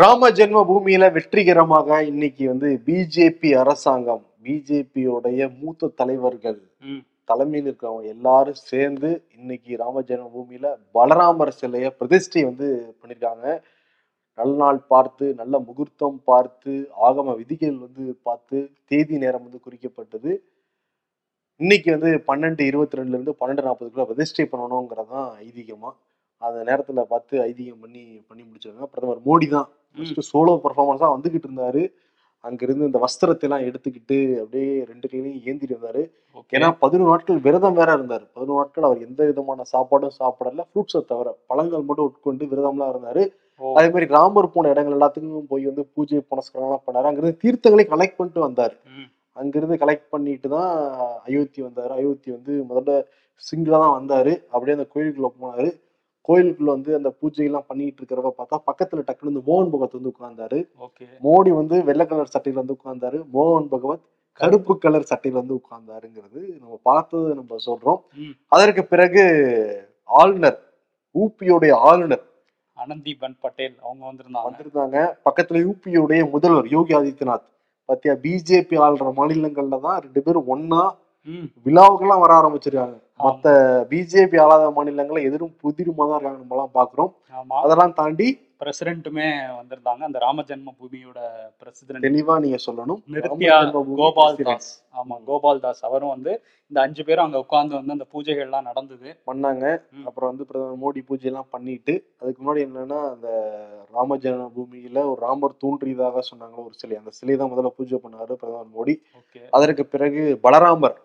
ராம ஜென்ம பூமியில வெற்றிகரமாக இன்னைக்கு வந்து பிஜேபி அரசாங்கம் பிஜேபியோடைய மூத்த தலைவர்கள். தலைமையில் இருக்கிறவங்க எல்லாரும் சேர்ந்து இன்னைக்கு ராம ஜென்ம பூமியில பலராமர் சிலைய பிரதிஷ்டை வந்து பண்ணிருக்காங்க நல்ல நாள் பார்த்து நல்ல முகூர்த்தம் பார்த்து ஆகம விதிகள் வந்து பார்த்து தேதி நேரம் வந்து குறிக்கப்பட்டது இன்னைக்கு வந்து பன்னெண்டு இருபத்தி ரெண்டுல இருந்து பன்னெண்டு நாற்பதுக்குள்ள பிரதிஷ்டை பண்ணணுங்கிறதான் ஐதீகமா அந்த நேரத்துல பார்த்து ஐதீகம் பண்ணி பண்ணி முடிச்சிருக்காங்க. பிரதமர் மோடி தான் சோலோ பர்ஃபார்மன்ஸா வந்துகிட்டு இருந்தாரு. அங்கிருந்து இந்த வஸ்திரத்தை எல்லாம் எடுத்துக்கிட்டு அப்படியே ரெண்டு கையிலையும் ஏந்திட்டு இருந்தாரு. ஏன்னா பதினோரு நாட்கள் விரதம் வேற இருந்தாரு. பதினோரு நாட்கள் அவர் எந்த விதமான சாப்பாடும் சாப்பிடல. ஃப்ரூட்ஸை தவிர பழங்கள் மட்டும் உட்கொண்டு விரதம்லாம் இருந்தாரு. அதே மாதிரி ராமர் போன இடங்கள் எல்லாத்துக்கும் போய் வந்து பூஜை புனஸ்காரம் பண்ணாரு. அங்கிருந்து தீர்த்தங்களை கலெக்ட் பண்ணிட்டு வந்தாரு. அங்கிருந்து கலெக்ட் பண்ணிட்டு தான் அயோத்தி வந்தாரு. அயோத்தி வந்து முதல்ல சிங்கிளா தான் வந்தாரு. அப்படியே அந்த கோயிலுக்குள்ள போனாரு. கோயிலுக்குள்ள வந்து அந்த பூஜை எல்லாம் பண்ணிட்டு இருக்கிறப்ப பார்த்தா பக்கத்துல டக்குனு வந்து மோகன் பகவத் வந்து உட்கார்ந்தாரு. ஓகே. மோடி வந்து வெள்ளை கலர் சட்டையில வந்து உட்கார்ந்தாரு. மோகன் பகவத் கருப்பு கலர் சட்டையில வந்து உட்கார்ந்தாருங்கிறது நம்ம பார்த்தது நம்ம சொல்றோம். அதற்கு பிறகு ஆளுநர் ஊபியோடைய ஆளுநர் ஆனந்திபன் பட்டேல் அவங்க வந்திருந்தாங்க. வந்திருந்தாங்க. பக்கத்துல யூபியுடைய முதல்வர் யோகி ஆதித்யநாத். பாத்தியா பிஜேபி ஆளுற மாநிலங்கள்ல தான் ரெண்டு பேரும் ஒன்னா விழாவுக்கெல்லாம் வர ஆரம்பிச்சிருக்காங்க. மத்த பிஜேபி ஆளாத மாநிலங்கள்ல எதிரும் புதிருமா தான் இருக்காங்க நம்ம எல்லாம் பாக்குறோம் அதெல்லாம் தாண்டி பிரசிடென்ட்டுமே வந்திருந்தாங்க. அந்த ராம ஜென்ம பூமியோட பிரசிடென்ட் தெளிவா நீங்க சொல்லணும். நிருத்யா கோபால் தாஸ். ஆமா கோபால் தாஸ். அவரும் வந்து இந்த அஞ்சு பேரும் அங்க உட்கார்ந்து வந்து அந்த பூஜைகள் எல்லாம் நடந்தது. பண்ணாங்க. அப்புறம் வந்து பிரதமர் மோடி பூஜை எல்லாம் பண்ணிட்டு அதுக்கு முன்னாடி என்னன்னா அந்த ராம ஜென்ம பூமியில ஒரு ராமர் தோன்றியதாக சொன்னாங்க ஒரு சிலை. அந்த சிலை தான் முதல்ல பூஜை பண்ணாரு பிரதமர் மோடி. அதற்கு பிறகு பலராமர்.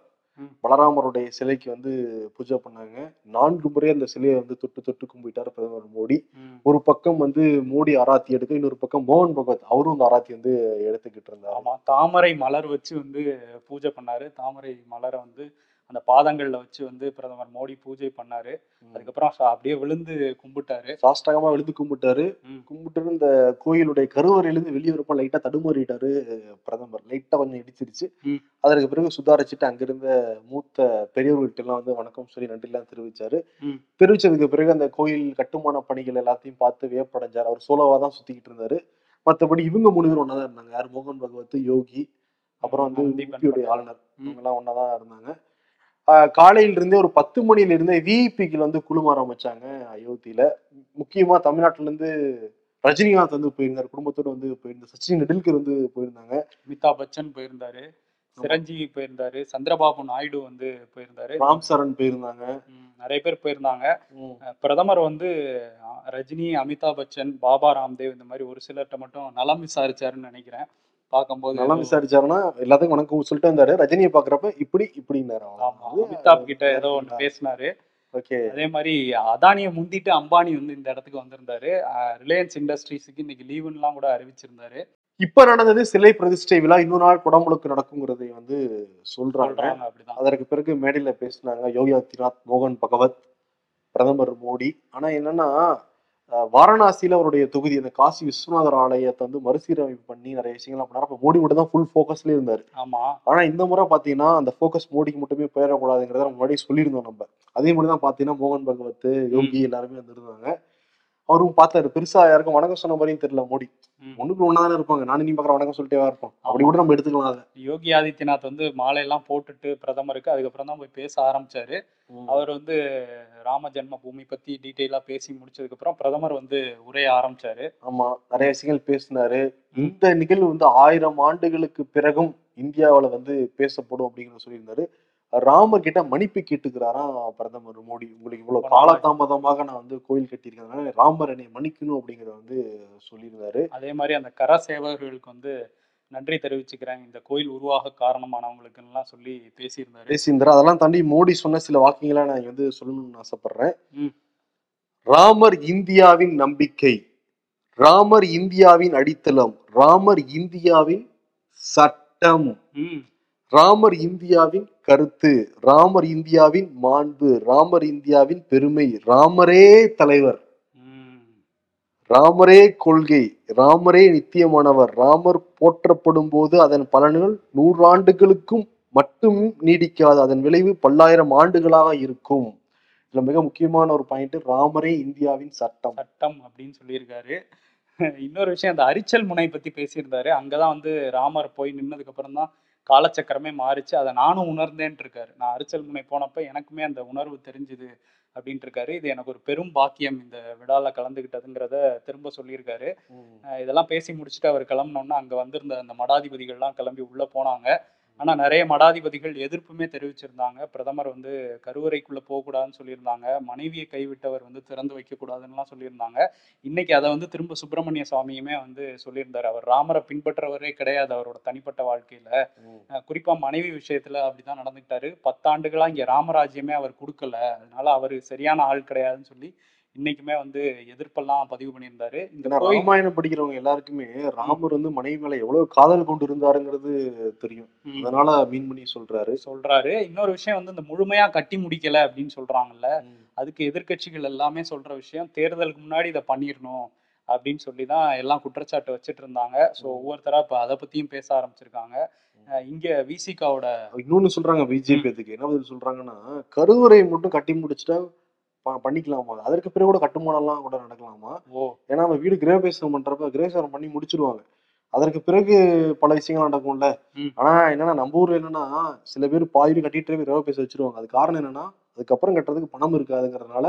பலராமருடைய சிலைக்கு வந்து பூஜை பண்ணாங்க. நான்கு முறை அந்த சிலையை வந்து தொட்டு தொட்டு கும்பிட்டாரு பிரதமர் மோடி. ஒரு பக்கம் வந்து மோடி ஆராத்தி எடுக்க இன்னொரு பக்கம் மோகன் பகவத் அவரும் இந்த ஆராத்தி வந்து எடுத்துக்கிட்டு இருந்தாரு. ஆமா தாமரை மலர் வச்சு வந்து பூஜை பண்ணாரு. தாமரை மலரை வந்து அந்த பாதங்கள்ல வச்சு வந்து பிரதமர் மோடி பூஜை பண்ணாரு. அதுக்கப்புறம் அப்படியே விழுந்து கும்பிட்டாரு. சாஷ்டகமா விழுந்து கும்பிட்டாரு. கும்பிட்டு இந்த கோயிலுடைய கருவறையிலிருந்து வெளியே வரப்ப லைட்டா தடுமாறிட்டாரு பிரதமர். லைட்டா கொஞ்சம் இடிச்சிருச்சு. அதற்கு பிறகு சுதாரிச்சுட்டு அங்கிருந்த மூத்த பெரியவர்கள்ட்ட எல்லாம் வந்து வணக்கம் சொல்லி நன்றி எல்லாம் தெரிவிச்சாரு. தெரிவிச்சதுக்கு பிறகு அந்த கோயில் கட்டுமான பணிகள் எல்லாத்தையும் பார்த்து வியப்படைஞ்சார். அவர் சோலோவா தான் சுத்திக்கிட்டு இருந்தாரு. மத்தபடி இவங்க மூணு பேரும் ஒன்னா தான் இருந்தாங்க. யார்? மோகன் பகவத் யோகி அப்புறம் வந்து. ஆளுநர். இவங்க எல்லாம் ஒன்னா தான் இருந்தாங்க. ஆஹ் காலையில இருந்தே ஒரு பத்து மணில இருந்தே விஐபிக்கு வந்து குழும ஆரம்பிச்சாங்க அயோத்தியில. முக்கியமா தமிழ்நாட்டுல இருந்து ரஜினிகாந்த் வந்து போயிருந்தார். குடும்பத்தோட வந்து போயிருந்தார். சச்சின் நெடுல்கர் வந்து போயிருந்தாங்க. அமிதாப் பச்சன் போயிருந்தாரு. சிரஞ்சீவி போயிருந்தாரு. சந்திரபாபு நாயுடு வந்து போயிருந்தாரு. ராம் சரண் போயிருந்தாங்க. நிறைய பேர் போயிருந்தாங்க. பிரதமர் வந்து ரஜினி அமிதாப் பச்சன் பாபா ராம்தேவ் இந்த மாதிரி ஒரு சிலர்கிட்ட மட்டும் நலம் விசாரிச்சாருன்னு நினைக்கிறேன். பார்க்கும்போது நல்லா விசாரிச்சாருன்னா எல்லாத்துக்கும் வணக்கம் சொல்லிட்டு வந்தாரு. ரஜினியை பாக்குறப்ப இப்படி இப்படின்னாரு ஆமா. அமிதாப் கிட்ட ஏதோ ஒன்று பேசினாரு. ஓகே. அதே மாதிரி அதானியை முந்திட்டு அம்பானி வந்து இந்த இடத்துக்கு வந்திருந்தாரு. ரிலையன்ஸ் இண்டஸ்ட்ரீஸுக்கு இன்னைக்கு லீவுன்னுலாம் கூட அறிவிச்சிருந்தாரு. இப்ப நடந்தது சிலை பிரதிஷ்டை விழா. இன்னொரு நாள் குடமுழுக்கு நடக்குங்கிறதை வந்து சொல்றாங்க. அதற்கு பிறகு மேடையில பேசினாங்க யோகி ஆதித்யநாத் மோகன் பகவத் பிரதமர் மோடி. ஆனா என்னன்னா வாரணாசியில அவருடைய தொகுதி அந்த காசி விஸ்வநாதர் ஆலயத்தை வந்து மறுசீரமைப்பு பண்ணி நிறைய விஷயங்கள்லாம் பண்ணாரு அப்ப மோடி மட்டும் தான் ஃபுல் ஃபோக்கஸ்ல இருந்தாரு. ஆமா. ஆனா இந்த முறை பாத்தீங்கன்னா அந்த ஃபோக்கஸ் மோடிக்கு மட்டுமே போயிடக்கூடாதுங்கிறத முன்னாடி சொல்லியிருந்தோம் நம்ம. அதே மாதிரி தான் பாத்தீங்கன்னா மோகன் பகவத் யோகி எல்லாருமே வந்திருந்தாங்க. அவரும் பார்த்தாரு பெருசா யாருக்கும் வணக்கம் சொன்ன மாதிரியும் தெரியல மோடி. ஒண்ணுக்கு ஒன்னாதான் இருப்பாங்க. நானும் நீ பாக்குற வணக்கம் சொல்லிட்டே இருப்போம். அப்படி கூட நம்ம எடுத்துக்கலாம் அதை. யோகி ஆதித்யநாத் வந்து மாலையெல்லாம் போட்டுட்டு பிரதமருக்கு அதுக்கப்புறம் தான் போய் பேச ஆரம்பிச்சாரு. அவர் வந்து ராம ஜென்ம பூமி பத்தி டீட்டெயிலா பேசி முடிச்சதுக்கு அப்புறம் பிரதமர் வந்து உரைய ஆரம்பிச்சாரு. ஆமா நிறைய விஷயங்கள் பேசினாரு. இந்த நிகழ்வு வந்து ஆயிரம் ஆண்டுகளுக்கு பிறகும் இந்தியாவுல வந்து பேசப்படும் அப்படிங்கிற சொல்லியிருந்தாரு. ராமர் கிட்ட மன்னிப்பு கேட்டுக்கிறாராம் பிரதமர் மோடி? உங்களுக்கு இவ்வளவு காலதாமதமாக நான் வந்து கோயில் கட்டியிருக்கேன் ராமர் என்னை மன்னிக்கணும் அப்படிங்கறத வந்து சொல்லியிருந்தாரு. அதே மாதிரி அந்த கர சேவகர்களுக்கு வந்து நன்றி தெரிவிச்சுக்கிறேன். இந்த கோயில் உருவாக காரணமானவங்களுக்கு எல்லாம் சொல்லி பேசியிருந்தாரு. பேசியிருந்தாரு அதெல்லாம் தாண்டி மோடி சொன்ன சில வாக்கியங்களை நான் வந்து சொல்லணும்னு ஆசைப்படுறேன். ராமர் இந்தியாவின் நம்பிக்கை ராமர் இந்தியாவின் அடித்தளம் ராமர் இந்தியாவின் சட்டம் ம். ராமர் இந்தியாவின் கருத்து ராமர் இந்தியாவின் மாண்பு ராமர் இந்தியாவின் பெருமை ராமரே தலைவர் ராமரே கொள்கை ராமரே நித்தியமானவர். ராமர் போற்றப்படும் போது அதன் பலன்கள் நூறாண்டுகளுக்கும் மட்டும் நீடிக்காது. அதன் விளைவு பல்லாயிரம் ஆண்டுகளாக இருக்கும். இதுல மிக முக்கியமான ஒரு பாயிண்ட் ராமரே இந்தியாவின் சட்டம். சட்டம் அப்படின்னு சொல்லியிருக்காரு. இன்னொரு விஷயம் அந்த அரிச்சல் முனை பத்தி பேசியிருந்தாரு. அங்கதான் வந்து ராமர் போய் நின்னதுக்கு அப்புறம் தான் காலச்சக்கரமே மாறிச்சு. அதை நானும் உணர்ந்தேன் இருக்காரு. நான் அரிச்சல் முனை போனப்ப எனக்குமே அந்த உணர்வு தெரிஞ்சுது. அப்படின்ட்டு இருக்காரு இது எனக்கு ஒரு பெரும் பாக்கியம் இந்த விழால கலந்துகிட்டதுங்கிறத திரும்ப சொல்லியிருக்காரு. இதெல்லாம் பேசி முடிச்சுட்டு அவர் கிளம்பினோன்னா அங்க வந்திருந்த அந்த மடாதிபதிகள்லாம் கிளம்பி உள்ள போனாங்க. ஆனா நிறைய மடாதிபதிகள் எதிர்ப்புமே தெரிவிச்சிருந்தாங்க. பிரதமர் வந்து கருவறைக்குள்ள போகக்கூடாதுன்னு சொல்லியிருந்தாங்க. மனைவியை கைவிட்டவர் வந்து திறந்து வைக்க கூடாதுன்னுலாம் சொல்லியிருந்தாங்க. இன்னைக்கு அதை வந்து திரும்ப சுப்பிரமணிய சுவாமியுமே வந்து சொல்லியிருந்தாரு. அவர் ராமரை பின்பற்றவரே கிடையாது அவரோட தனிப்பட்ட வாழ்க்கையில. அஹ் குறிப்பா மனைவி விஷயத்துல அப்படிதான் நடந்துக்கிட்டாரு. பத்தாண்டுகளா இங்க ராமராஜ்யமே அவர் கொடுக்கல. அதனால அவரு சரியான ஆள் கிடையாதுன்னு சொல்லி இன்னைக்குமே வந்து எதிர்ப்பெல்லாம் பதிவு பண்ணியிருந்தாரு. இந்த ராமாயணம் படிக்கிறவங்க எல்லாருக்குமே ராமர் வந்து மனைவி மேல எவ்வளவு காதல் கொண்டு இருந்தாருங்கிறது தெரியும் அதனால மீன் பண்ணி சொல்றாரு. சொல்றாரு. இன்னொரு விஷயம் வந்து இந்த முழுமையா கட்டி முடிக்கல அப்படின்னு சொல்றாங்கல்ல. அதுக்கு எதிர்க்கட்சிகள் எல்லாமே சொல்ற விஷயம் தேர்தலுக்கு முன்னாடி இதை பண்ணிடணும் அப்படின்னு சொல்லி தான் எல்லாம் குற்றச்சாட்டு வச்சுட்டு இருந்தாங்க ஸோ. ஒவ்வொருத்தரா இப்போ அதை பத்தியும் பேச ஆரம்பிச்சிருக்காங்க. இங்க விசிகாவோட இன்னொன்னு சொல்றாங்க பிஜேபி அதுக்கு என்ன பதில் சொல்றாங்கன்னா கருவறை மட்டும் கட்டி முடிச்சுட்டா பண்ணிக்கலாமா? அதற்கு பிறகு கூட கட்டுமானம்லாம் கூட நடக்கலாமா? ஓ. ஏன்னா நம்ம வீடு கிரகபேசம் பண்றப்ப கிரகசாரம் பண்ணி முடிச்சிருவாங்க. அதற்கு பிறகு பல விஷயங்கள் நடக்கும்ல. ஆனா என்னன்னா நம்ம ஊர்ல என்னன்னா சில பேர் பாதி கட்டிட்டு கிரகபேசம் வச்சிருவாங்க. அது காரணம் என்னன்னா அதுக்கப்புறம் கட்டுறதுக்கு பணம் இருக்காதுங்கிறதுனால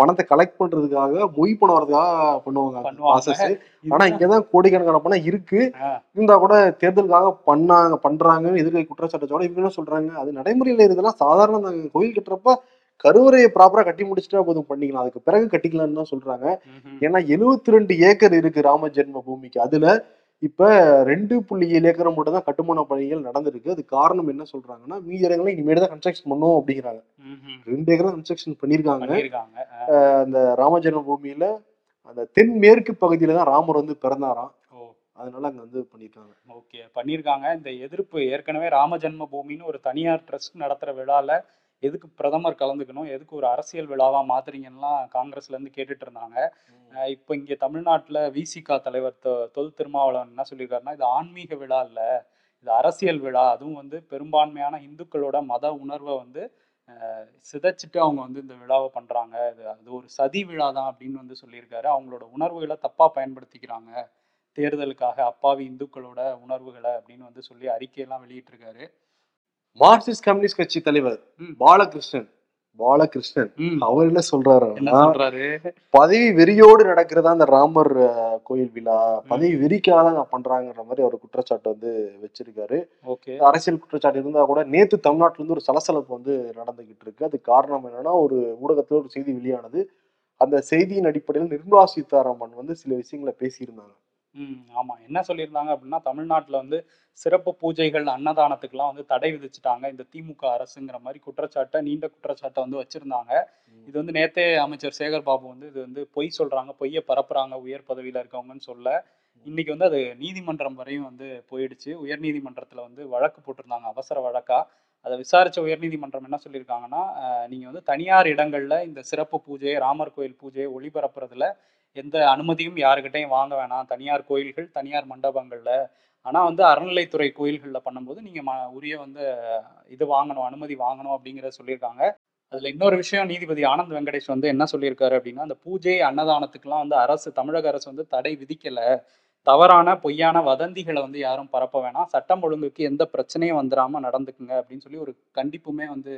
பணத்தை கலெக்ட் பண்றதுக்காக மொய் பணம் வரதுக்காக பண்ணுவாங்க. ப்ராசஸ் ஆனா இங்கதான் கோடிக்கணக்கான பணம் இருக்கு. இருந்தா கூட தேர்தலுக்காக பண்ணாங்க பண்றாங்கன்னு எதிர்கை குற்றச்சாட்டத்தோட இவங்க என்ன சொல்றாங்க? அது நடைமுறையில இதெல்லாம் சாதாரண. கோயில் கட்டுறப்ப கருவறையை ப்ராப்பரா கட்டி முடிச்சுட்டா போதும் பண்ணிக்கலாம். அதுக்கு பிறகு கட்டிக்கலாம்னு தான் சொல்றாங்க. ஏன்னா 72 ரெண்டு ஏக்கர் இருக்கு ராம ஜென்ம பூமிக்கு. அதுல இப்ப ரெண்டு புள்ளி ஏழு ஏக்கர் மட்டும் தான் கட்டுமான பணிகள் நடந்திருக்கு. அது காரணம் என்ன சொல்றாங்கன்னா மீதி இடங்களை இனிமேல் தான் கன்ஸ்ட்ரக்ஷன் பண்ணுவோம் அப்படிங்கிறாங்க. ரெண்டு ஏக்கர் கன்ஸ்ட்ரக்ஷன் பண்ணியிருக்காங்க. பண்ணியிருக்காங்க. அந்த ராம ஜென்ம பூமியில அந்த தென்மேற்கு பகுதியில தான் ராமர் வந்து பிறந்தாராம். அதனால அங்க வந்து பண்ணியிருக்காங்க. ஓகே பண்ணியிருக்காங்க. இந்த எதிர்ப்பு ஏற்கனவே ராம ஜென்ம பூமின்னு ஒரு தனியார் ட்ரஸ்ட் நடத்துற விழால எதுக்கு பிரதமர் கலந்துக்கணும்? எதுக்கு ஒரு அரசியல் விழாவா மாத்துறீங்கலாம் காங்கிரஸ்ல இருந்து கேட்டுட்டு இருந்தாங்க. இப்போ இங்க தமிழ்நாட்டுல விசிகா தலைவர் தொ- தொல் திருமாவளவன் என்ன சொல்லியிருக்காருன்னா இது ஆன்மீக விழா இல்ல. இது அரசியல் விழா. அதுவும் வந்து பெரும்பான்மையான இந்துக்களோட மத உணர்வை வந்து சிதைச்சிட்டு அவங்க வந்து இந்த விழாவை பண்றாங்க. இது அது ஒரு சதி விழா தான் அப்படின்னு வந்து சொல்லியிருக்காரு. அவங்களோட உணர்வுகளை தப்பா பயன்படுத்திக்கிறாங்க. தேர்தலுக்காக அப்பாவி இந்துக்களோட உணர்வுகளை அப்படின்னு வந்து சொல்லி அறிக்கையெல்லாம் வெளியிட்டிருக்காரு. மார்க்சிஸ்ட் கம்யூனிஸ்ட் கட்சி தலைவர். பாலகிருஷ்ணன். பாலகிருஷ்ணன். அவர் என்ன சொல்றாரு பதவி வெறியோடு நடக்கிறதா அந்த ராமர் கோயில் விழா பதவி வெறிக்காக பண்றாங்கன்ற மாதிரி அவர் குற்றச்சாட்டு வந்து வச்சிருக்காரு. அரசியல் குற்றச்சாட்டு இருந்தா கூட நேத்து தமிழ்நாட்டுல இருந்து ஒரு சலசலப்பு வந்து நடந்துகிட்டு இருக்கு. அது காரணம் என்னன்னா ஒரு ஊடகத்துல ஒரு செய்தி வெளியானது. அந்த செய்தியின் அடிப்படையில் நிர்மலா சீதாராமன் வந்து சில விஷயங்களை பேசியிருந்தாங்க. ம் ஆமா. என்ன சொல்லியிருந்தாங்க அப்படின்னா தமிழ்நாட்டுல வந்து சிறப்பு பூஜைகள் அன்னதானத்துக்குலாம் வந்து தடை விதிச்சுட்டாங்க. இந்த திமுக அரசுங்கிற மாதிரி குற்றச்சாட்டை நீண்ட குற்றச்சாட்டை வந்து வச்சிருந்தாங்க. இது வந்து நேத்தே அமைச்சர் சேகர் பாபு வந்து இது வந்து பொய் சொல்றாங்க. பொய்யை பரப்புறாங்க. உயர் பதவியில இருக்கவங்கன்னு சொல்ல. இன்னைக்கு வந்து அது நீதிமன்றம் வரையும் வந்து போயிடுச்சு. உயர் நீதிமன்றத்துல வந்து வழக்கு போட்டிருந்தாங்க. அவசர வழக்கா. அதை விசாரிச்ச உயர்நீதிமன்றம் என்ன சொல்லியிருக்காங்கன்னா அஹ், நீங்க வந்து தனியார் இடங்கள்ல இந்த சிறப்பு பூஜை ராமர் கோயில் பூஜையை ஒளிபரப்புறதுல எந்த அனுமதியும் யாருக்கிட்டையும் வாங்க வேணாம். தனியார் கோயில்கள் தனியார் மண்டபங்களில். ஆனால் வந்து அறநிலைத்துறை கோயில்களில் பண்ணும்போது நீங்கள் ம- உரிய வந்து இது வாங்கணும் அனுமதி வாங்கணும் அப்படிங்கிறத சொல்லியிருக்காங்க. அதில் இன்னொரு விஷயம் நீதிபதி ஆனந்த் வெங்கடேஷ் வந்து என்ன சொல்லியிருக்காரு அப்படின்னா அந்த பூஜை அன்னதானத்துக்குலாம் வந்து அரசு தமிழக அரசு வந்து தடை விதிக்கலை. தவறான பொய்யான வதந்திகளை வந்து யாரும் பரப்ப வேணாம். சட்டம் ஒழுங்குக்கு எந்த பிரச்சனையும் வந்துடாம நடந்துக்குங்க அப்படின்னு சொல்லி ஒரு கண்டிப்புமே வந்து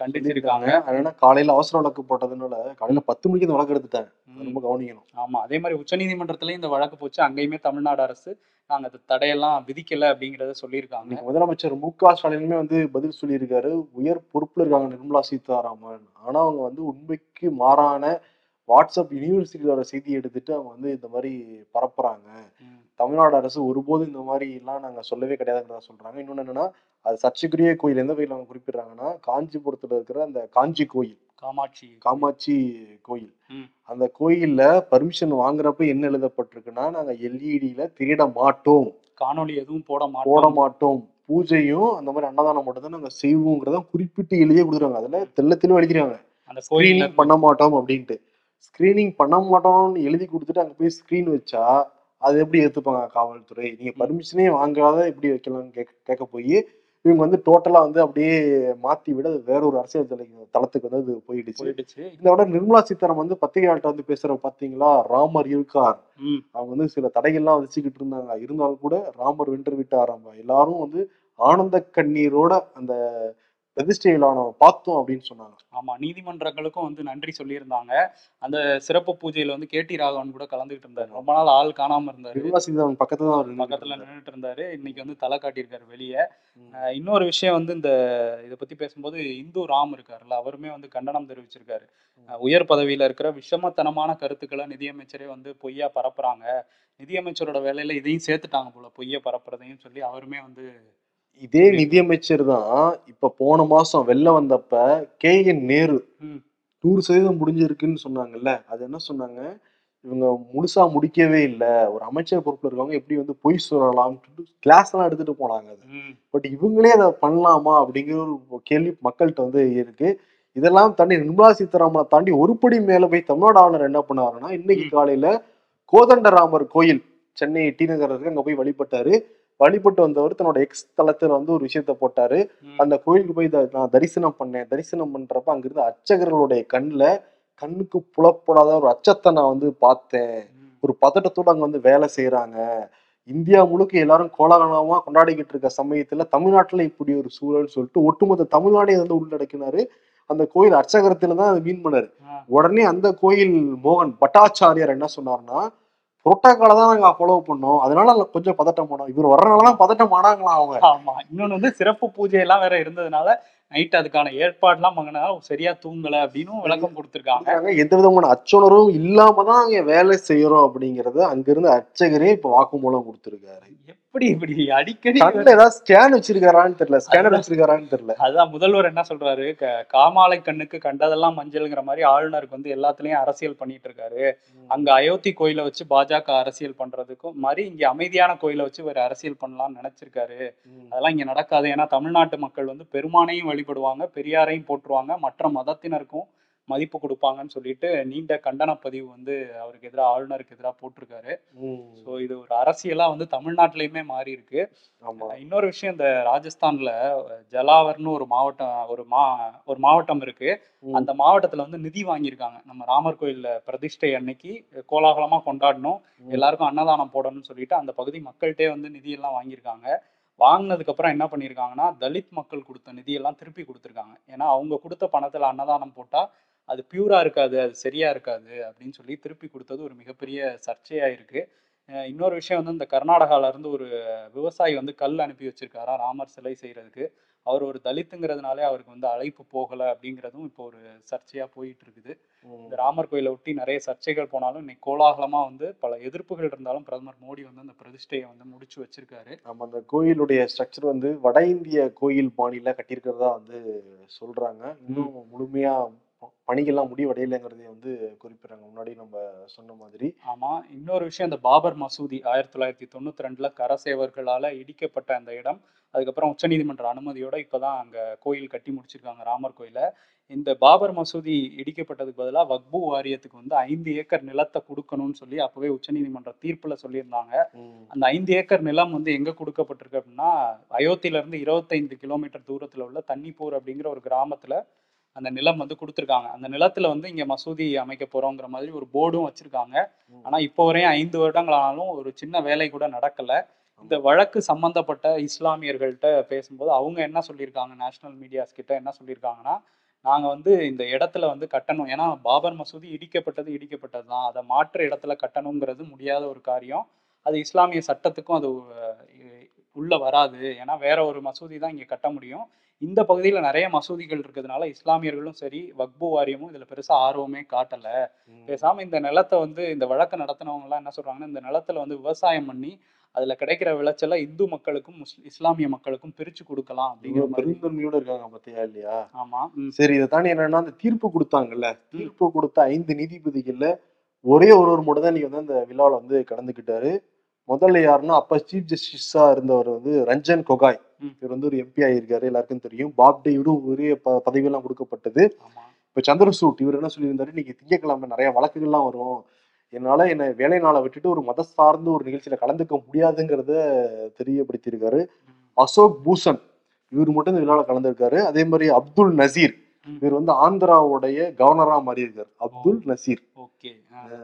கண்டிச்சிருக்காங்க. அதனால காலையில அவசர வழக்கு போட்டதுனால காலையில பத்து மணிக்கு இந்த வழக்கு எடுத்துட்டாங்க. ரொம்ப கவனிக்கணும். ஆமா. அதே மாதிரி உச்சநீதிமன்றத்திலயும் இந்த வழக்கு போச்சு. அங்கேயுமே தமிழ்நாடு அரசு நாங்க அது தடையெல்லாம் விதிக்கல அப்படிங்கறத சொல்லியிருக்காங்க. முதலமைச்சர் மு க ஸ்டாலினுமே வந்து பதில் சொல்லியிருக்காரு. உயர் பொறுப்புல இருக்காங்க நிர்மலா சீதாராமன். ஆனா அவங்க வந்து உண்மைக்கு மாறான வாட்ஸ்அப் யூனிவர்சிட்டியோட செய்தியை எடுத்துட்டு அவங்க வந்து இந்த மாதிரி பரப்புறாங்க. தமிழ்நாடு அரசு ஒருபோதும் இந்த மாதிரி எல்லாம் நாங்க சொல்லவே கிடையாதுங்கிறத சொல்றாங்க. இன்னொன்னு என்னன்னா அது சர்ச்சைக்குரிய கோயில் எந்த கோயில் அவங்க குறிப்பிடுறாங்கன்னா காஞ்சிபுரத்துல இருக்கிற அந்த காஞ்சி கோயில். காமாட்சி காமாட்சி கோயில். அந்த கோயில்ல பர்மிஷன் வாங்குறப்ப என்ன எழுதப்பட்டிருக்குன்னா நாங்க எல்இடியில திரையிட மாட்டோம். காணொளி எதுவும் போட போட மாட்டோம். மாட்டோம் பூஜையும் அந்த மாதிரி அன்னதானம் மட்டும் தான் நாங்க செய்வோங்கிறத குறிப்பிட்டு எழுதியே கொடுக்குறாங்க அதுல தெளிவா எழுதிக்கிறாங்க அந்த ஸ்கிரீனிங் பண்ண மாட்டோம் அப்படின்ட்டு. ஸ்கிரீனிங் பண்ண மாட்டோம்னு எழுதி கொடுத்துட்டு அங்க போய் ஸ்கிரீன் வச்சா அது எப்படி ஏத்துப்பாங்க காவல்துறை? நீங்க ம். பர்மிஷனே வாங்காத எப்படி வைக்கலாம்னு கேட்க கேட்க போய் இவங்க வந்து டோட்டலா வந்து அப்படியே மாத்தி விட அது வேற ஒரு அரசியல் தலை தளத்துக்கு வந்து அது போயிடுச்சு. போயிடுச்சு. இந்த விட நிர்மலா சீதாராமன் வந்து பத்திரிகையாளர்கிட்ட வந்து பேசுற பாத்தீங்களா? ராமர் இருக்கார். அவங்க வந்து சில தடைகள்லாம் வச்சுக்கிட்டு இருந்தாங்க. இருந்தாலும் கூட ராமர் வென்று விட்டாராம். எல்லாரும் வந்து ஆனந்த கண்ணீரோட அந்த பிரதிஷ்டை விழாவை பார்த்தோம் அப்படின்னு சொன்னாங்க. ஆமா நீதிமன்றங்களுக்கும் வந்து நன்றி சொல்லியிருந்தாங்க. அந்த சிறப்பு பூஜையில வந்து கேடி ராகவன் கூட கலந்துகிட்டு இருந்தாரு. ரொம்ப நாள் ஆள் காணாம இருந்தாரு. நிர்மலா சீதாராமன் பக்கத்துல தான் பக்கத்துல. நின்றுட்டு இருந்தாரு. இன்னைக்கு வந்து தலை காட்டியிருக்காரு வெளியே. இன்னொரு விஷயம் வந்து இந்த இதை பத்தி பேசும்போது இந்து ராம் இருக்காருல்ல அவருமே வந்து கண்டனம் தெரிவிச்சிருக்காரு. உயர் பதவியில இருக்கிற விஷமத்தனமான கருத்துக்களை நிதியமைச்சரே வந்து பொய்யா பரப்புறாங்க. நிதியமைச்சரோட வேலையில இதையும் சேர்த்துட்டாங்க போல பொய்ய பரப்புறதையும் சொல்லி அவருமே வந்து இதே நிதியமைச்சர் தான் இப்ப போன மாசம் வெளில வந்தப்ப கே என் நேரு நூறு சதவீதம் முடிஞ்சிருக்குன்னு சொன்னாங்கல்ல. அது என்ன சொன்னாங்க? இவங்க முழுசா முடிக்கவே இல்லை. ஒரு அமைச்சர் பொறுப்புல இருக்கவங்க எப்படி வந்து பொய் சொல்லலாம்னு கிளாஸ் எல்லாம் எடுத்துட்டு போனாங்க அது. பட் இவங்களே அதை பண்ணலாமா அப்படிங்கிற ஒரு கேள்வி மக்கள்கிட்ட வந்து இருக்கு. இதெல்லாம் தாண்டி நிர்மலா சீதாராமனை தாண்டி ஒருபடி மேல போய் தமிழ்நாடு ஆளுநர் என்ன பண்ணாருன்னா இன்னைக்கு. காலையில கோதண்டராமர் கோயில் சென்னை டி நகர் இருக்கு அங்க போய் வழிபட்டாரு. வழிபட்டு வந்தவர் தன்னோட எக்ஸ் தளத்துல வந்து ஒரு விஷயத்த போட்டாரு. அந்த கோயிலுக்கு போய் நான் தரிசனம் பண்ணேன். தரிசனம் பண்றப்ப அங்கிருந்த அர்ச்சகர்களுடைய கண்ணுல கண்ணுக்கு புலப்படாத ஒரு அச்சத்தை நான் வந்து பார்த்தேன். ஒரு பதட்டத்தோட அங்க வந்து வேலை செய்யறாங்க இந்தியா முழுக்க எல்லாரும் கோலாகலமா கொண்டாடிக்கிட்டு இருக்க சமயத்துல தமிழ்நாட்டுல இப்படி ஒரு சூழல் சொல்லிட்டு ஒட்டுமொத்த தமிழ்நாடே வந்து உள்ளடக்கினாரு. அந்த கோயில் அர்ச்சகரத்துல தான் அது மீன் பண்ணாரு உடனே அந்த கோயில் மோகன் பட்டாச்சாரியார் என்ன சொன்னார்னா புரோட்டோக்கால தான் நாங்க ஃபாலோ பண்ணோம். அதனால கொஞ்சம் பதட்டம் போனோம். இவர் வர்றதுனாலதான் பதட்டம் ஆனாங்களாம் அவங்க. ஆமா. இன்னொன்னு வந்து சிறப்பு பூஜை எல்லாம் வேற இருந்ததுனால நைட் அதுக்கான ஏற்பாடுலாம் பண்ணனால சரியா தூங்கல அப்படின்னு விளக்கம் கொடுத்திருக்காங்க. எந்த விதமான அச்சுணர்வும் இல்லாம தான் அங்க வேலை செய்யறோம் அப்படிங்கறத அங்கிருந்து அர்ச்சகரே இப்ப வாக்குமூலம் கொடுத்திருக்காரு. எப்படி இப்படி அடிக்கடி ஏதாவது ஸ்கேன் வச்சிருக்காரான்னு தெரியல. ஸ்கேனர். வச்சிருக்காரான்னு தெரியல. அதுதான் முதல்வர் என்ன சொல்றாரு? க- காமாலை கண்ணுக்கு கண்டதெல்லாம் மஞ்சள்ங்கிற மாதிரி ஆளுநருக்கு வந்து எல்லாத்துலயும் அரசியல் பண்ணிட்டு இருக்காரு. அங்க அயோத்தி கோயிலை வச்சு பாஜக அரசியல் பண்றதுக்கும் மாதிரி இங்க அமைதியான கோயிலை வச்சு வேற அரசியல் பண்ணலாம்னு நினைச்சிருக்காரு. அதெல்லாம் இங்க நடக்காது. ஏன்னா தமிழ்நாட்டு மக்கள் வந்து பெருமானையும் வழிபடுவாங்க பெரியாரையும் போற்றுவாங்க மற்ற மதத்தினருக்கும் மதிப்பு கொடுப்பாங்கன்னு சொல்லிட்டு நீண்ட கண்டன பதிவு வந்து அவருக்கு எதிராக ஆளுநருக்கு எதிராக போட்டிருக்காரு. ஸோ இது ஒரு அரசியலா வந்து தமிழ்நாட்டிலயுமே மாறி இருக்கு இன்னொரு விஷயம் இந்த ராஜஸ்தான்ல ஜலாவர்னு ஒரு மாவட்டம் ஒரு மா ஒரு மாவட்டம் இருக்கு. அந்த மாவட்டத்துல வந்து நிதி வாங்கியிருக்காங்க. நம்ம ராமர் கோயில்ல பிரதிஷ்டை அன்னைக்கு கோலாகலமா கொண்டாடணும். எல்லாருக்கும் அன்னதானம் போடணும்னு சொல்லிட்டு அந்த பகுதி மக்கள்கிட்டே வந்து நிதியெல்லாம் வாங்கியிருக்காங்க. வாங்கினதுக்கப்புறம் என்ன பண்ணியிருக்காங்கன்னா தலித் மக்கள் கொடுத்த நிதியெல்லாம் திருப்பி கொடுத்துருக்காங்க. ஏன்னா அவங்க கொடுத்த பணத்தில் அன்னதானம் போட்டால் அது பியூரா இருக்காது அது சரியா இருக்காது அப்படின்னு சொல்லி திருப்பி கொடுத்தது ஒரு மிகப்பெரிய சர்ச்சையாக இருக்குது இன்னொரு விஷயம் வந்து இந்த கர்நாடகால இருந்து ஒரு விவசாயி வந்து கல் அனுப்பி வச்சிருக்காரா ராமர் சிலை செய்யறதுக்கு. அவர் ஒரு தலித்துங்கிறதுனாலே அவருக்கு வந்து அழைப்பு போகல அப்படிங்கிறதும் இப்போ ஒரு சர்ச்சையா போயிட்டு இருக்குது. இந்த ராமர் கோயிலை ஒட்டி நிறைய சர்ச்சைகள் போனாலும் இன்னைக்கு கோலாகலமா வந்து பல எதிர்ப்புகள் இருந்தாலும் பிரதமர் மோடி வந்து அந்த பிரதிஷ்டையை வந்து முடிச்சு வச்சிருக்காரு. நம்ம அந்த கோயிலுடைய ஸ்ட்ரக்சர் வந்து வட இந்திய கோயில் பாணியில கட்டியிருக்கிறதா வந்து சொல்றாங்க. இன்னும் முழுமையா ப- பணிகள்லாம் முடிவடையலைங்கிறதையும் வந்து குறிப்பிடுறாங்க. முன்னாடி நம்ம சொன்ன மாதிரி. ஆமா. இன்னொரு விஷயம் இந்த பாபர் மசூதி ஆயிரத்தி தொள்ளாயிரத்தி தொண்ணூத்தி ரெண்டுல கரசேவர்களால இடிக்கப்பட்ட அந்த இடம் அதுக்கப்புறம் உச்சநீதிமன்ற அனுமதியோட இப்பதான் அங்க கோயில் கட்டி முடிச்சிருக்காங்க ராமர் கோயில. இந்த பாபர் மசூதி இடிக்கப்பட்டதுக்கு பதிலாக வக்பு வாரியத்துக்கு வந்து ஐந்து ஏக்கர் நிலத்தை கொடுக்கணும்னு சொல்லி அப்பவே உச்சநீதிமன்ற தீர்ப்புல சொல்லியிருந்தாங்க. அந்த ஐந்து ஏக்கர் நிலம் வந்து எங்க கொடுக்கப்பட்டிருக்கு அப்படின்னா அயோத்தியில இருந்து இருபத்தைந்து கிலோமீட்டர் தூரத்துல உள்ள தண்ணிப்பூர் அப்படிங்கிற ஒரு கிராமத்துல அந்த நிலம் வந்து கொடுத்துருக்காங்க. அந்த நிலத்துல வந்து இங்க மசூதி அமைக்க போறோங்கிற மாதிரி ஒரு போர்டும் வச்சிருக்காங்க. ஆனா இப்போ வரையும் ஐந்து வருடங்கள் ஆனாலும் ஒரு சின்ன வேலை கூட நடக்கல. இந்த வழக்கு சம்பந்தப்பட்ட இஸ்லாமியர்கள்ட்ட பேசும்போது அவங்க என்ன சொல்லியிருக்காங்க? நேஷனல் மீடியாஸ் கிட்ட என்ன சொல்லியிருக்காங்கன்னா நாங்க வந்து இந்த இடத்துல வந்து கட்டணும். ஏன்னா பாபர் மசூதி இடிக்கப்பட்டது இடிக்கப்பட்டது தான். அதை மாற்று இடத்துல கட்டணுங்கிறது முடியாத ஒரு காரியம். அது இஸ்லாமிய சட்டத்துக்கும் அது உள்ள வராது. ஏன்னா வேற ஒரு மசூதி தான் இங்க கட்ட முடியும். இந்த பகுதியில நிறைய மசூதிகள் இருக்கிறதுனால இஸ்லாமியர்களும் சரி வக்பு வாரியமும் இதுல பெருசா ஆர்வமே காட்டல. ம். பேசாம இந்த நிலத்தை வந்து இந்த வழக்கு நடத்தினவங்க எல்லாம் என்ன சொல்றாங்கன்னா இந்த நிலத்துல வந்து விவசாயம் பண்ணி அதுல கிடைக்கிற விளைச்சலை இந்து மக்களுக்கும் இஸ்லாமிய மக்களுக்கும் பிரிச்சு கொடுக்கலாம் அப்படிங்கிற பெருந்தன்மையோட இருக்காங்க பாத்தியா இல்லையா? ஆமா. ம், சரி இதை தாண்டி என்னன்னா அந்த தீர்ப்பு கொடுத்தாங்கல்ல? தீர்ப்பு கொடுத்த ஐந்து நீதிபதிகள்ல ஒரே ஒருவர் மட்டும் தான் நீங்க வந்து அந்த விழாவில் வந்து கலந்துக்கிட்டாரு. முதல்ல யாருன்னா அப்ப சீஃப் ஜஸ்டிஸா இருந்தவர் வந்து ரஞ்சன் கொகாய். இவர் வந்து ஒரு எம்பி ஆயிருக்காரு எல்லாருக்கும் தெரியும். பாப்டேவிடும் உரிய ப பதவியெல்லாம் கொடுக்கப்பட்டது. இப்ப சந்திரசூட் இவர் என்ன சொல்லியிருந்தாரு? இன்னைக்கு திங்கக்கிழமை நிறைய வழக்குகள்லாம் வரும். என்னால என்ன வேலை நாளை விட்டுட்டு ஒரு மத சார்ந்த ஒரு நிகழ்ச்சியில கலந்துக்க முடியாதுங்கிறத தெரியப்படுத்தியிருக்காரு. அசோக் பூஷன் இவர் மட்டும் இந்த விழாவில் கலந்துருக்காரு. அதே மாதிரி அப்துல் நசீர். இவர் வந்து ஆந்திராவுடைய கவர்னரா மாறி இருக்காரு அப்துல் நசீர். ஓகே.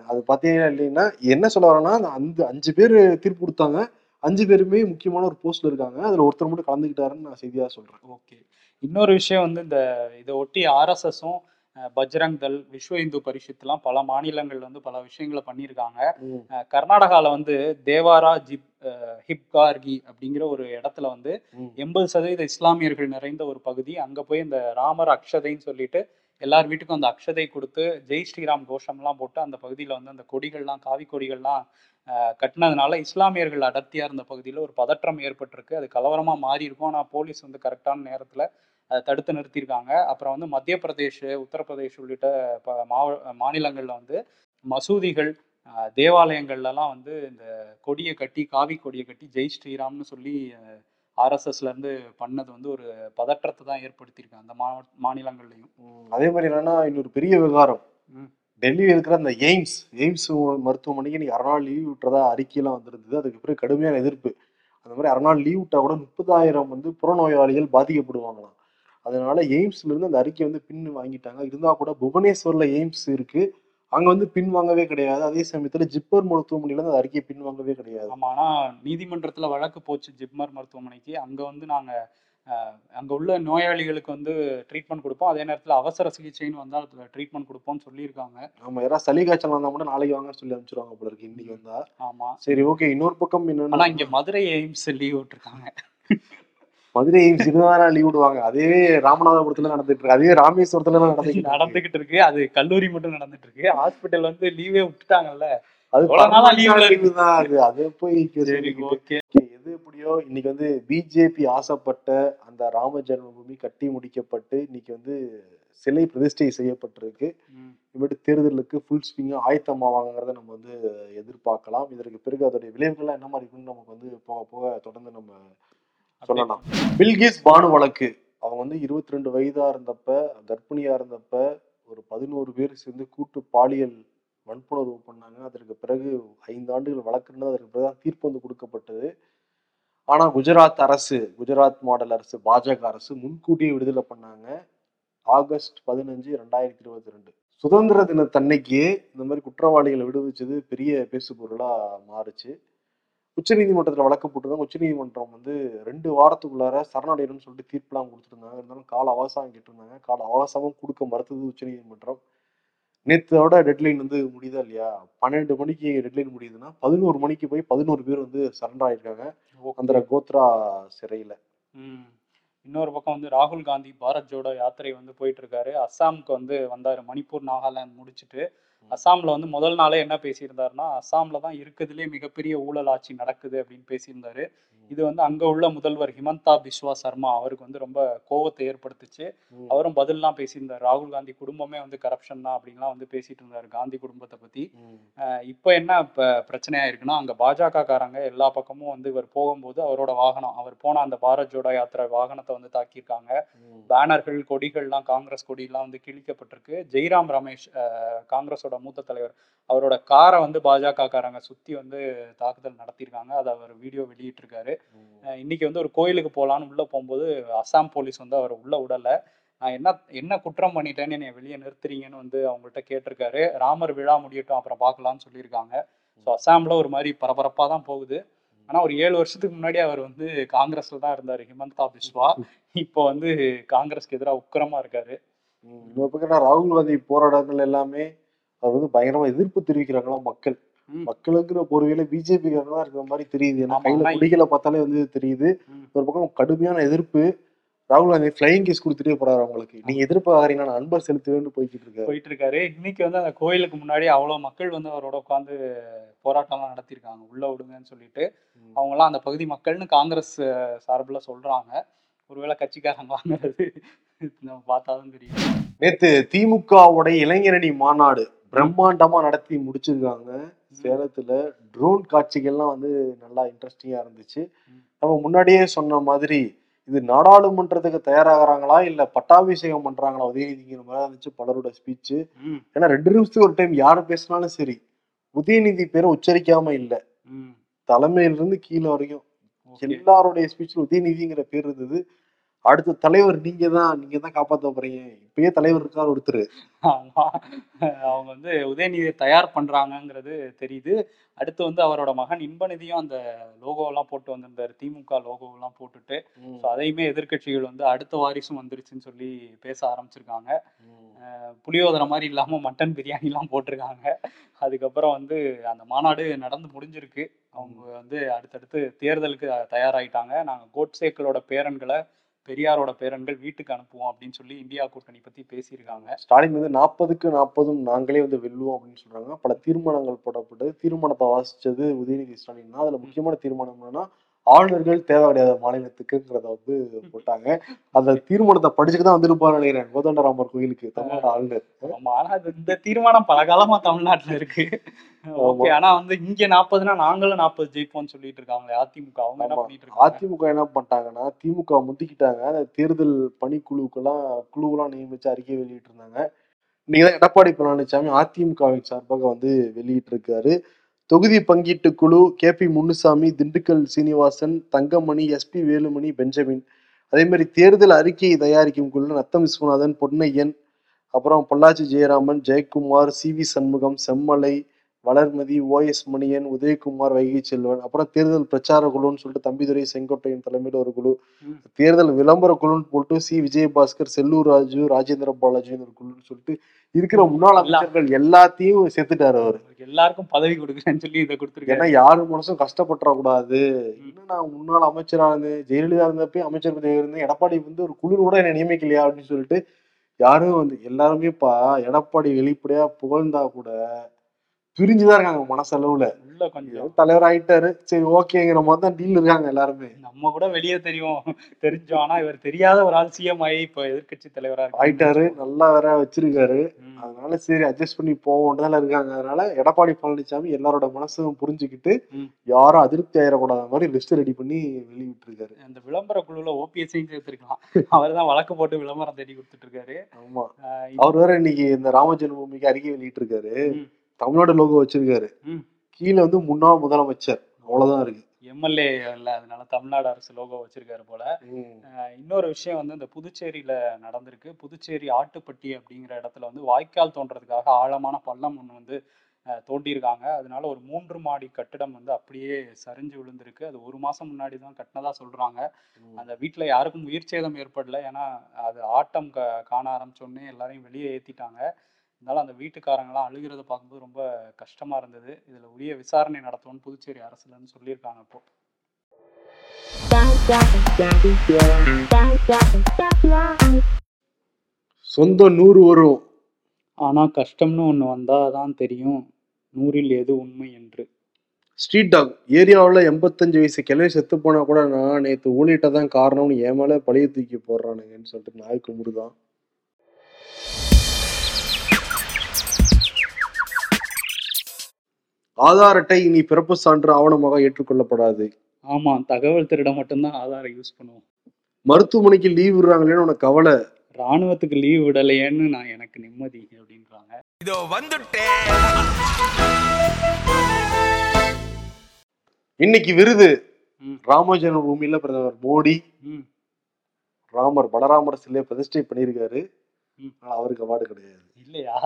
அது பாத்தீங்கன்னா இல்லைன்னா என்ன சொல்ல வரேன்னா அந்த அந்த அஞ்சு பேர் தீர்ப்பு கொடுத்தாங்க. அஞ்சு பேருமே முக்கியமான ஒரு போஸ்ட்ல இருக்காங்க. அதுல ஒருத்தர் மட்டும் கலந்துக்கிட்டாருன்னு நான் செய்தியா சொல்றேன். ஓகே. இன்னொரு விஷயம் வந்து இந்த இதை ஒட்டி ஆர்எஸ்எஸும் பஜ்ரங் தள் விஸ்வ இந்து பரிஷத்துலாம் பல மாநிலங்கள் வந்து பல விஷயங்களை பண்ணியிருக்காங்க. கர்நாடகால வந்து தேவாரா ஜிப் ஹிப்கார்கி அப்படிங்கிற ஒரு இடத்துல வந்து எண்பது சதவீத இஸ்லாமியர்கள் நிறைந்த ஒரு பகுதி. அங்க போய் இந்த ராமர் அக்ஷதைன்னு சொல்லிட்டு எல்லார் வீட்டுக்கும் அந்த அக்ஷதை கொடுத்து ஜெய் ஸ்ரீராம் கோஷம்லாம் போட்டு அந்த பகுதியில் வந்து அந்த கொடிகள்லாம் காவி கொடிகள்லாம் கட்டினதுனால இஸ்லாமியர்கள் அடர்த்தியா இருந்த பகுதியில் ஒரு பதற்றம் ஏற்பட்டிருக்கு. அது கலவரமா மாறி இருக்கும் ஆனால் போலீஸ் வந்து கரெக்டான நேரத்தில் அதை தடுத்து நிறுத்தியிருக்காங்க அப்புறம் வந்து மத்திய பிரதேஷ் உத்தரப்பிரதேஷ் உள்ளிட்ட ப மாவ மாநிலங்களில் வந்து மசூதிகள் தேவாலயங்கள்லலாம் வந்து இந்த கொடியை கட்டி காவி கொடியை கட்டி ஜெய் ஸ்ரீராம்னு சொல்லி ஆர்எஸ்எஸ்ல இருந்து பண்ணது வந்து ஒரு பதற்றத்தை தான் ஏற்படுத்தியிருக்கு அந்த மா மாநிலங்கள்லையும். ம். அதே மாதிரி என்னன்னா இன்னொரு பெரிய விவகாரம். ம். டெல்லியில் இருக்கிற அந்த எய்ம்ஸ் எய்ம்ஸ் மருத்துவமனைக்கு இன்னைக்கு அரை நாள் லீவ் விட்டுறதா அறிக்கையெல்லாம் வந்திருந்தது. அதுக்கு பிறகு கடுமையான எதிர்ப்பு. அந்த மாதிரி அரை நாள் லீவ் விட்டா கூட முப்பதாயிரம் வந்து புறநோயாளிகள் பாதிக்கப்படுவாங்களாம். அதனால எய்ம்ஸ்ல இருந்து அந்த அறிக்கை வந்து பின் வாங்கிட்டாங்க. இருந்தா கூட புவனேஸ்வர்ல எய்ம்ஸ் இருக்கு. அங்க வந்து பின் வாங்கவே கிடையாது. அதே சமயத்துல ஜிப்பர் மருத்துவமனையில அந்த அறிக்கையை பின் வாங்கவே கிடையாது. ஆமா ஆனா நீதிமன்றத்துல வழக்கு போச்சு ஜிப்மர் மருத்துவமனைக்கு. அங்க வந்து நாங்க அஹ், அங்க உள்ள நோயாளிகளுக்கு வந்து ட்ரீட்மெண்ட் கொடுப்போம். அதே நேரத்துல அவசர சிகிச்சைன்னு வந்தால் அதுல ட்ரீட்மெண்ட் கொடுப்போம்னு சொல்லியிருக்காங்க. நம்ம யாராவது சளி காய்ச்சல் வந்தா மட்டும் நாளைக்கு வாங்கன்னு சொல்லி அனுப்பிச்சிருவாங்க போல இருக்கு. இன்னைக்கு வந்தா. ஆமா. சரி ஓகே இன்னொரு பக்கம் என்னன்னா இங்க மதுரை எய்ம்ஸ் லீவ் விட்டுருக்காங்க. மதுரை இருபதாயிரம் லீவ் விடுவாங்க. அதே ராமநாதபுரத்துல நடந்துட்டு இருக்கு. அதே ராமேஸ்வரத்துல நடந்துட்டு. நடந்துகிட்டு இருக்கு. அது கல்லூரி மட்டும் நடந்துட்டு இருக்கு. ஹாஸ்பிட்டல் வந்து லீவே விட்டுட்டாங்கல்ல. அது தான் அது அதை போய் எது எப்படியோ இன்னைக்கு வந்து பிஜேபி ஆசைப்பட்ட அந்த ராம ஜென்மபூமி கட்டி முடிக்கப்பட்டு இன்னைக்கு வந்து சிலை பிரதிஷ்டை செய்யப்பட்டிருக்கு. இனிமேட்டு தேர்தலுக்கு ஃபுல் ஸ்விங்கா ஆயத்தமாவாங்கிறத நம்ம வந்து எதிர்பார்க்கலாம். இதற்கு பிறகு அதோடைய விளைவுகள்லாம் என்ன மாதிரி இருக்குன்னு நமக்கு வந்து போக போக தொடர்ந்து நம்ம சொல்லலாம் பில்கிஸ் பானு வழக்கு. அவங்க வந்து இருபத்தி ரெண்டு வயதா இருந்தப்ப கர்ப்பிணியா இருந்தப்ப ஒரு பதினோரு பேர் சேர்ந்து கூட்டு பாலியல் வன்புணர்வு பண்ணாங்க. அதற்கு பிறகு ஐந்து ஆண்டுகள் வழக்குன்னு அதற்கு பிறகு தான் தீர்ப்பு வந்து கொடுக்கப்பட்டது. ஆனால் குஜராத் அரசு குஜராத் மாடல் அரசு பாஜக அரசு முன்கூட்டியே விடுதலை பண்ணாங்க. ஆகஸ்ட் பதினஞ்சு ரெண்டாயிரத்தி இருபத்தி ரெண்டு சுதந்திர தினத்தன்னைக்கு இந்த மாதிரி குற்றவாளிகளை விடுவிச்சது பெரிய பேசு மாறுச்சு. உச்சநீதிமன்றத்துல வழக்கு போட்டுதான் உச்சநீதிமன்றம் வந்து ரெண்டு வாரத்துக்குள்ளார சரணடையணும்னு சொல்லிட்டு தீர்ப்புலாம் கொடுத்துருந்தாங்க. இருந்தாலும் கால அவகாசம் கேட்டிருந்தாங்க. கால அவகாசமும் கொடுக்க மறுத்தது உச்சநீதிமன்றம். நேத்தோட டெட்லைன் வந்து முடியுதா இல்லையா? பன்னெண்டு மணிக்கு டெட்லைன் முடியுதுன்னா பதினோரு மணிக்கு போய் பதினோரு பேர் வந்து சரண்டர் ஆயிருக்காங்க. அந்த கோத்ரா சிறையில. இன்னொரு பக்கம் வந்து ராகுல் காந்தி பாரத் ஜோடோ யாத்திரை வந்து போயிட்டு இருக்காரு. அஸ்ஸாமுக்கு வந்து வந்தாரு மணிப்பூர் நாகாலாந்து முடிச்சுட்டு. அஸ்ஸாம்ல வந்து முதல் நாளே என்ன பேசியிருந்தாருன்னா அஸ்ஸாம்ல தான் இருக்கிறதுலே மிகப்பெரிய ஊழல் ஆட்சி நடக்குது அப்படின்னு பேசியிருந்தாரு. இது வந்து அங்க உள்ள முதல்வர் ஹிமந்தா பிஸ்வா சர்மா அவருக்கு வந்து ரொம்ப கோவத்தை ஏற்படுத்துச்சு. அவரும் பதில்லாம் பேசியிருந்தார். ராகுல் காந்தி குடும்பமே வந்து கரப்ஷன் தான் அப்படின்லாம் வந்து பேசிட்டு இருந்தாரு காந்தி குடும்பத்தை. அஹ் இப்போ என்ன இப்போ பிரச்சனையா இருக்குன்னா அங்க பாஜக காரங்க எல்லா பக்கமும் வந்து இவர் போகும்போது அவரோட வாகனம் அவர் போன அந்த பாரத் ஜோடோ யாத்திரை வாகனத்தை வந்து தாக்கியிருக்காங்க. பேனர்கள் கொடிகள்லாம் காங்கிரஸ் கொடியெல்லாம் வந்து கிழிக்கப்பட்டிருக்கு. ஜெய்ராம் ரமேஷ் அஹ், காங்கிரஸோட மூத்த தலைவர். அவரோட காரை வந்து பாஜக காரங்க சுத்தி வந்து தாக்குதல் நடத்தியிருக்காங்க. அதை அவர் வீடியோ வெளியிட்டிருக்காரு. இன்னைக்கு வந்து ஒரு கோயிலுக்கு போகலான்னு உள்ள போகும்போது அஸ்ஸாம் போலீஸ் வந்து அவர் உள்ள விடல நான் என்ன என்ன குற்றம் பண்ணிட்டேன்னு என்னை வெளியே நிறுத்துறீங்கன்னு வந்து அவங்கள்ட்ட கேட்டிருக்காரு. ராமர் விழா முடியட்டும் அப்புறம் பார்க்கலாம்னு சொல்லியிருக்காங்க. ஸோ அஸ்ஸாம்ல ஒரு மாதிரி பரபரப்பாக தான் போகுது. ஆனா ஒரு ஏழு வருஷத்துக்கு முன்னாடி அவர் வந்து காங்கிரஸ்ல தான் இருந்தாரு ஹிமந்தா பிஸ்வா. இப்போ வந்து காங்கிரஸ்க்கு எதிராக உக்கிரமா இருக்காரு. இன்னொரு பக்கம் ராகுல் காந்தி போராட்டங்கள் எல்லாமே அவர் வந்து பயங்கரமா எதிர்ப்பு தெரிவிக்கிறாங்களாம் மக்கள். மக்களுங்கிற பொறுவையில பிஜேபி தான் இருக்கிற மாதிரி தெரியுது. ஏன்னா கையில குடிகளை பார்த்தாலே வந்து தெரியுது. ஒரு பக்கம் கடுமையான எதிர்ப்பு. ராகுல் காந்தி ஃபிளைங் கேஸ் கொடுத்துட்டே போறாரு அவங்களுக்கு. நீங்க எதிர்பார்க்கறீங்க நான் அன்பை செலுத்துவேன்னு போய்கிட்டு இருக்காரு. போயிட்டு இருக்காரு இன்னைக்கு வந்து அந்த கோயிலுக்கு முன்னாடி அவ்வளவு மக்கள் வந்து அவரோட உட்காந்து போராட்டம்லாம் நடத்தியிருக்காங்க. உள்ள விடுங்கன்னு சொல்லிட்டு ம். அவங்கெல்லாம் அந்த பகுதி மக்கள்னு காங்கிரஸ் சார்பில் சொல்றாங்க. ஒருவேளை கட்சிக்காரங்க வாங்குறது நம்ம பார்த்தாதான் தெரியும். நேத்து திமுகவுடைய இளைஞரணி மாநாடு பிரம்மாண்டமா நடத்தி முடிச்சிருக்காங்க. சேலத்துல ட்ரோன் காட்சிகள்லாம் வந்து நல்லா இன்ட்ரெஸ்டிங்கா இருந்துச்சு. நம்ம முன்னாடியே சொன்ன மாதிரி இது நாடாளுமன்றத்துக்கு தயாராகிறாங்களா இல்ல பட்டாபிஷேகம் பண்றாங்களா உதயநிதிங்கிற மாதிரி இருந்துச்சு பலரோட ஸ்பீச் ஏன்னா ரெண்டு நிமிஷத்துக்கு ஒரு டைம் யார் பேசினாலும் சரி உதயநிதி பேரை உச்சரிக்காம இல்ல. ம். தலைமையில இருந்து கீழே வரைக்கும். எல்லாருடைய ஸ்பீச்ல உதயநிதிங்கிற பேர் இருந்தது. அடுத்த தலைவர் நீங்க தான் நீங்க தான் காப்பாத்த போறீங்க. இப்பயே தலைவர் இருக்கார் ஒருத்தர். அவங்க வந்து உதயநிதியை தயார் பண்றாங்கங்கிறது தெரியுது. அடுத்து வந்து அவரோட மகன் இன்பநிதியும் அந்த லோகோ எல்லாம் போட்டு வந்திருந்தாரு. திமுக லோகோ எல்லாம் போட்டுட்டு ஸோ அதையுமே எதிர்க்கட்சிகள் வந்து அடுத்த வாரிசும் வந்துருச்சுன்னு சொல்லி பேச ஆரம்பிச்சிருக்காங்க. புளியோதரை மாதிரி இல்லாம மட்டன் பிரியாணி எல்லாம் போட்டிருக்காங்க. அதுக்கப்புறம் வந்து அந்த மாநாடு நடந்து முடிஞ்சிருக்கு. அவங்க வந்து அடுத்தடுத்து தேர்தலுக்கு தயாராயிட்டாங்க. நாங்க கோட்சேக்களோட பேரன்களை பெரியாரோட பேரன்கள் வீட்டுக்கு அனுப்புவோம் அப்படின்னு சொல்லி இந்தியா கூட்டணி பத்தி பேசியிருக்காங்க. ஸ்டாலின் வந்து நாற்பதுக்கு நாற்பதும் நாங்களே வந்து வெல்லுவோம் அப்படின்னு சொல்றாங்க. பல தீர்மானங்கள் போடப்பட்டது. தீர்மானத்தை வாசிச்சது உதயநிதி ஸ்டாலின் தான். அதுல முக்கியமான தீர்மானம் என்னன்னா ஆளுநர்கள் தேவை கிடையாது மாநிலத்துக்குங்கிறத வந்து போட்டாங்க. அந்த தீர்மானத்தை படிச்சுட்டு தான் வந்திருப்பாரு நினைக்கிறேன். கோதண்டராமர் கோயிலுக்கு தமிழ்நாடு ஆளுநர். ஆமா ஆனா இந்த தீர்மானம் பல காலமா தமிழ்நாட்டுல இருக்கு. ஓகே ஆனா வந்து இங்க நாற்பதுனா நாங்களும் நாற்பது ஜெயிப்போம்னு சொல்லிட்டு இருக்காங்க அதிமுக. அவங்க என்ன. பண்ணிட்டு இருக்காங்க? அதிமுக என்ன பண்ணிட்டாங்கன்னா திமுக முந்திக்கிட்டாங்க. அந்த தேர்தல் பணிக்குழுக்கெல்லாம் குழுவெல்லாம் நியமிச்சு அறிக்கை வெளியிட்டு இருந்தாங்க இன்னைக்கு தான் எடப்பாடி பழனிசாமி அதிமுகவின் சார்பாக வந்து வெளியிட்டிருக்காரு. தொகுதி பங்கீட்டு குழு K. P. Munusamy Dindigul Srinivasan Thangamani SP Velumani Benjamin. அதே மாதிரி தேர்தல் அறிக்கையை தயாரிக்கும் குழு நத்தம் விஸ்வநாதன் பொன்னையன் அப்புறம் Pollachi Jayaraman Jayakumar C. V. Shanmugam Semmalai Valarmathi OS Manian Udhayakumar Vaigai Selvan அப்புறம் தேர்தல் பிரச்சார குழுன்னு சொல்லிட்டு தம்பிதுரை செங்கோட்டையன் தலைமையில் ஒரு குழு. தேர்தல் விளம்பர குழுன்னு போட்டு சி. விஜயபாஸ்கர் செல்லூர் ராஜு ராஜேந்திர பாலாஜின்னு ஒரு குழுன்னு சொல்லிட்டு இருக்கிற முன்னாள். அமைச்சர்கள் எல்லாத்தையும் சேர்த்துட்டாரு அவர். எல்லாருக்கும் பதவி கொடுக்குறேன்னு சொல்லி இதை கொடுத்துருக்காரு. ஏன்னா யாரு மனசும் கஷ்டப்பட்டுறக்கூடாது. இன்னும் நான் முன்னாள் அமைச்சரா இருந்தேன் ஜெயலலிதா இருந்தப்ப அமைச்சர் பதவி இருந்தேன். எடப்பாடி வந்து ஒரு குழு கூட என்ன நியமிக்கலையா அப்படின்னு சொல்லிட்டு யாரும் வந்து எல்லாருமே பா எடப்பாடி வெளிப்படையா புகழ்ந்தா கூட பிரிஞ்சுதான் இருக்காங்க மனசளவுல. உள்ள கொஞ்சம். தலைவர் ஆயிட்டாரு. சரி ஓகேங்கிற மாதிரி தான் டீல் இருக்காங்க எல்லாருமே. நம்ம கூட வெளியே தெரியும். தெரிஞ்சோம். ஆனா இவர் தெரியாத ஒரு ஆள் சிஎம் ஆகி இப்ப எதிர்க்கட்சி தலைவரா ஆயிட்டாரு. நல்லா வேற வச்சிருக்காரு. அதனால சரி அட்ஜஸ்ட் பண்ணி போவோம்ன்றதுல இருக்காங்க. அதனால எடப்பாடி பழனிசாமி எல்லாரோட மனசும் புரிஞ்சுக்கிட்டு. யாரும் அதிருப்தி ஆயிடக்கூடாத மாதிரி லிஸ்ட் ரெடி பண்ணி வெளியிட்டு இருக்காரு அந்த விளம்பர குழுல ஓபிஎஸ்ஸையும் சேர்த்திருக்கலாம். அவர் தான் வழக்கு போட்டு விளம்பரம் தேடி கொடுத்துட்டு இருக்காரு. ஆமா. அவர் வேற இன்னைக்கு இந்த ராம ஜென்மபூமிக்கு அறிக்கை வெளியிட்டு இருக்காரு ம். தமிழ்நாடு லோகோ வச்சிருக்காரு. கீழே வந்து முன்னாள் முதலமைச்சர். அவ்வளவுதான் இருக்கு. எம்எல்ஏ இல்ல அதனால தமிழ்நாடு அரசு லோகோ வச்சிருக்காரு போல. இன்னொரு விஷயம் வந்து இந்த புதுச்சேரியில நடந்திருக்கு. புதுச்சேரி ஆட்டுப்பட்டி அப்படிங்கிற இடத்துல வந்து வாய்க்கால் தோன்றதுக்காக ஆழமான பள்ளம் ஒன்று வந்து தோண்டியிருக்காங்க. அதனால ஒரு மூன்று மாடி கட்டிடம் வந்து அப்படியே சரிஞ்சு விழுந்திருக்கு. அது ஒரு மாசம் முன்னாடி தான் கட்டினதா சொல்றாங்க. அந்த வீட்ல யாருக்கும் உயிர் சேதம் ஏற்படல. ஏன்னா அது ஆட்டம் க காண ஆரம்பிச்சோடனே எல்லாரையும் வெளியே ஏத்திட்டாங்க. இருந்தாலும் அந்த வீட்டுக்காரங்களாம் அழுகிறத பார்க்கும்போது ரொம்ப கஷ்டமா இருந்தது. இதுல உரிய விசாரணை நடத்துவோம்னு புதுச்சேரி அரசுல இருந்து சொல்லியிருக்காங்க இப்போ. சொந்த நூறு வரும். ஆனா கஷ்டம்னு ஒண்ணு வந்தாதான் தெரியும். நூறில் எது உண்மை என்று. ஸ்ட்ரீட் டாக் ஏரியாவில் எண்பத்தஞ்சு வயசு கிளவி செத்து போனா கூட நான் நேற்று ஊழிட்ட தான் காரணம்னு என் மேல பழைய தூக்கி போடுறானுங்கன்னு சொல்லிட்டு நாய் கும்பிடுதான் ஆதார் அட்டை இனி பிறப்பு சான்று ஆவணமாக ஏற்றுக்கொள்ளப்படாது. ஆமா தகவல் திருட மட்டும்தான் ஆதாரம் யூஸ் பண்ணுவோம். மருத்துவமனைக்கு லீவ் விடுறாங்களேன்னு உனக்கு கவலை? ராணுவத்துக்கு லீவ் விடலையேன்னு நான் எனக்கு நிம்மதி அப்படின்றாங்க. இதோ வந்துட்டேன் இன்னைக்கு விருது. ம். ராம ஜென்மபூமியில பிரதமர் மோடி. ம். ராமர் பலராமர் சிலையை பிரதிஷ்டை பண்ணியிருக்காரு. ம். ஆனா அவருக்கு அவார்டு கிடையாது. இல்லையா?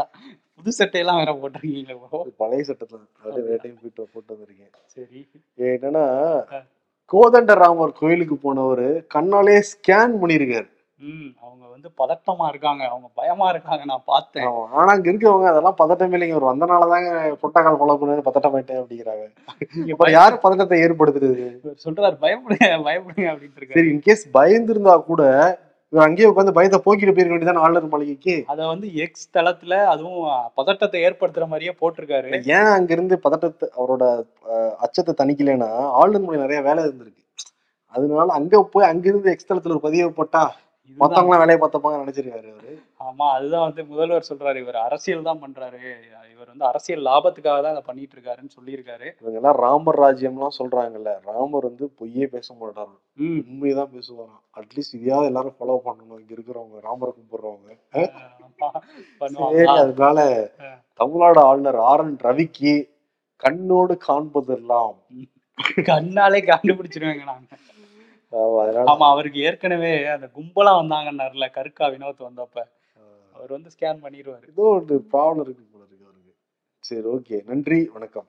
புது சட்டையெல்லாம் வேற போட்டிருக்கீங்களே. அது பழைய அப்படியே வேற டைம் போயிட்டு போட்டு வந்திருக்கேன். சரி. என்னன்னா. கோதண்டராமர் கோயிலுக்கு போனவர் கண்ணாலே ஸ்கேன் பண்ணியிருக்காரு. ம் அவங்க வந்து பதட்டமா இருக்காங்க. அவங்க பயமா இருக்காங்க நான் பார்த்தேன். ஆனா அங்க இருக்கவங்க அதெல்லாம் பதட்டம் இல்லைங்க. அவர் வந்தனாலதாங்க புட்டக்கால் கொலை பண்ணு பதட்டமாயிட்டேன் அப்படிங்கிறாங்க. நீங்க இப்ப யாரு பதட்டத்தை ஏற்படுத்துறது? சொல்றாரு பயப்படுங்க பயப்படுங்க இருக்காரு. சரி இன்கேஸ் பயந்திருந்தா கூட இவர் அங்கேயே உட்காந்து பயத்தை போக்கிட்டு போயிருக்க வேண்டியதான ஆளுநர் மாளிகைக்கு? அத வந்து எக்ஸ் தளத்துல அதுவும் பதட்டத்தை ஏற்படுத்துற மாதிரியே போட்டிருக்காரு. ஏன் அங்க இருந்து பதட்டத்தை அவரோட அச்சத்தை தணிக்கலைன்னா ஆளுநர் மொழி நிறைய வேலை இருந்திருக்கு. அதனால அங்க போய் அங்கிருந்து எக்ஸ்தலத்துல ஒரு பதிவை போட்டா இதுதான். மத்தவங்க வேலையை பார்த்துப்பாங்க நினைச்சிருக்காரு அவரு. ஆமா அதுதான் வந்து முதல்வர் சொல்றாரு இவர் அரசியல் தான் பண்றாரு. இவர் வந்து அரசியல் லாபத்துக்காக தான் அதை பண்ணிட்டு இருக்காருன்னு சொல்லியிருக்காரு. இவங்க எல்லாம் ராமர் ராஜ்யம்லாம் சொல்றாங்கல்ல ராமர் வந்து பொய்யே பேச மாட்டாரு. ம். உண்மையதான் பேசுவாராம். அட்லீஸ்ட் இதையாவது எல்லாரும் ஃபாலோ பண்ணணும். இங்க இருக்கிறவங்க ராமரை கும்பிடுறவங்க. அதனால. தமிழ்நாடு ஆளுநர் ஆர் என் ரவிக்கு கண்ணோடு காண்பதெல்லாம் கண்ணாலே கண்டுபிடிச்சிருவாங்க நாங்க ஆமா அவருக்கு ஏற்கனவே அந்த கும்பலா வந்தாங்கன்னாருல கருக்கா வினோத் வந்தப்ப. அவர் வந்து ஸ்கேன் பண்ணிடுவாரு ஏதோ ஒரு ப்ராப்ளம் இருக்கு போல இருக்கு அவருக்கு. சரி ஓகே நன்றி வணக்கம்.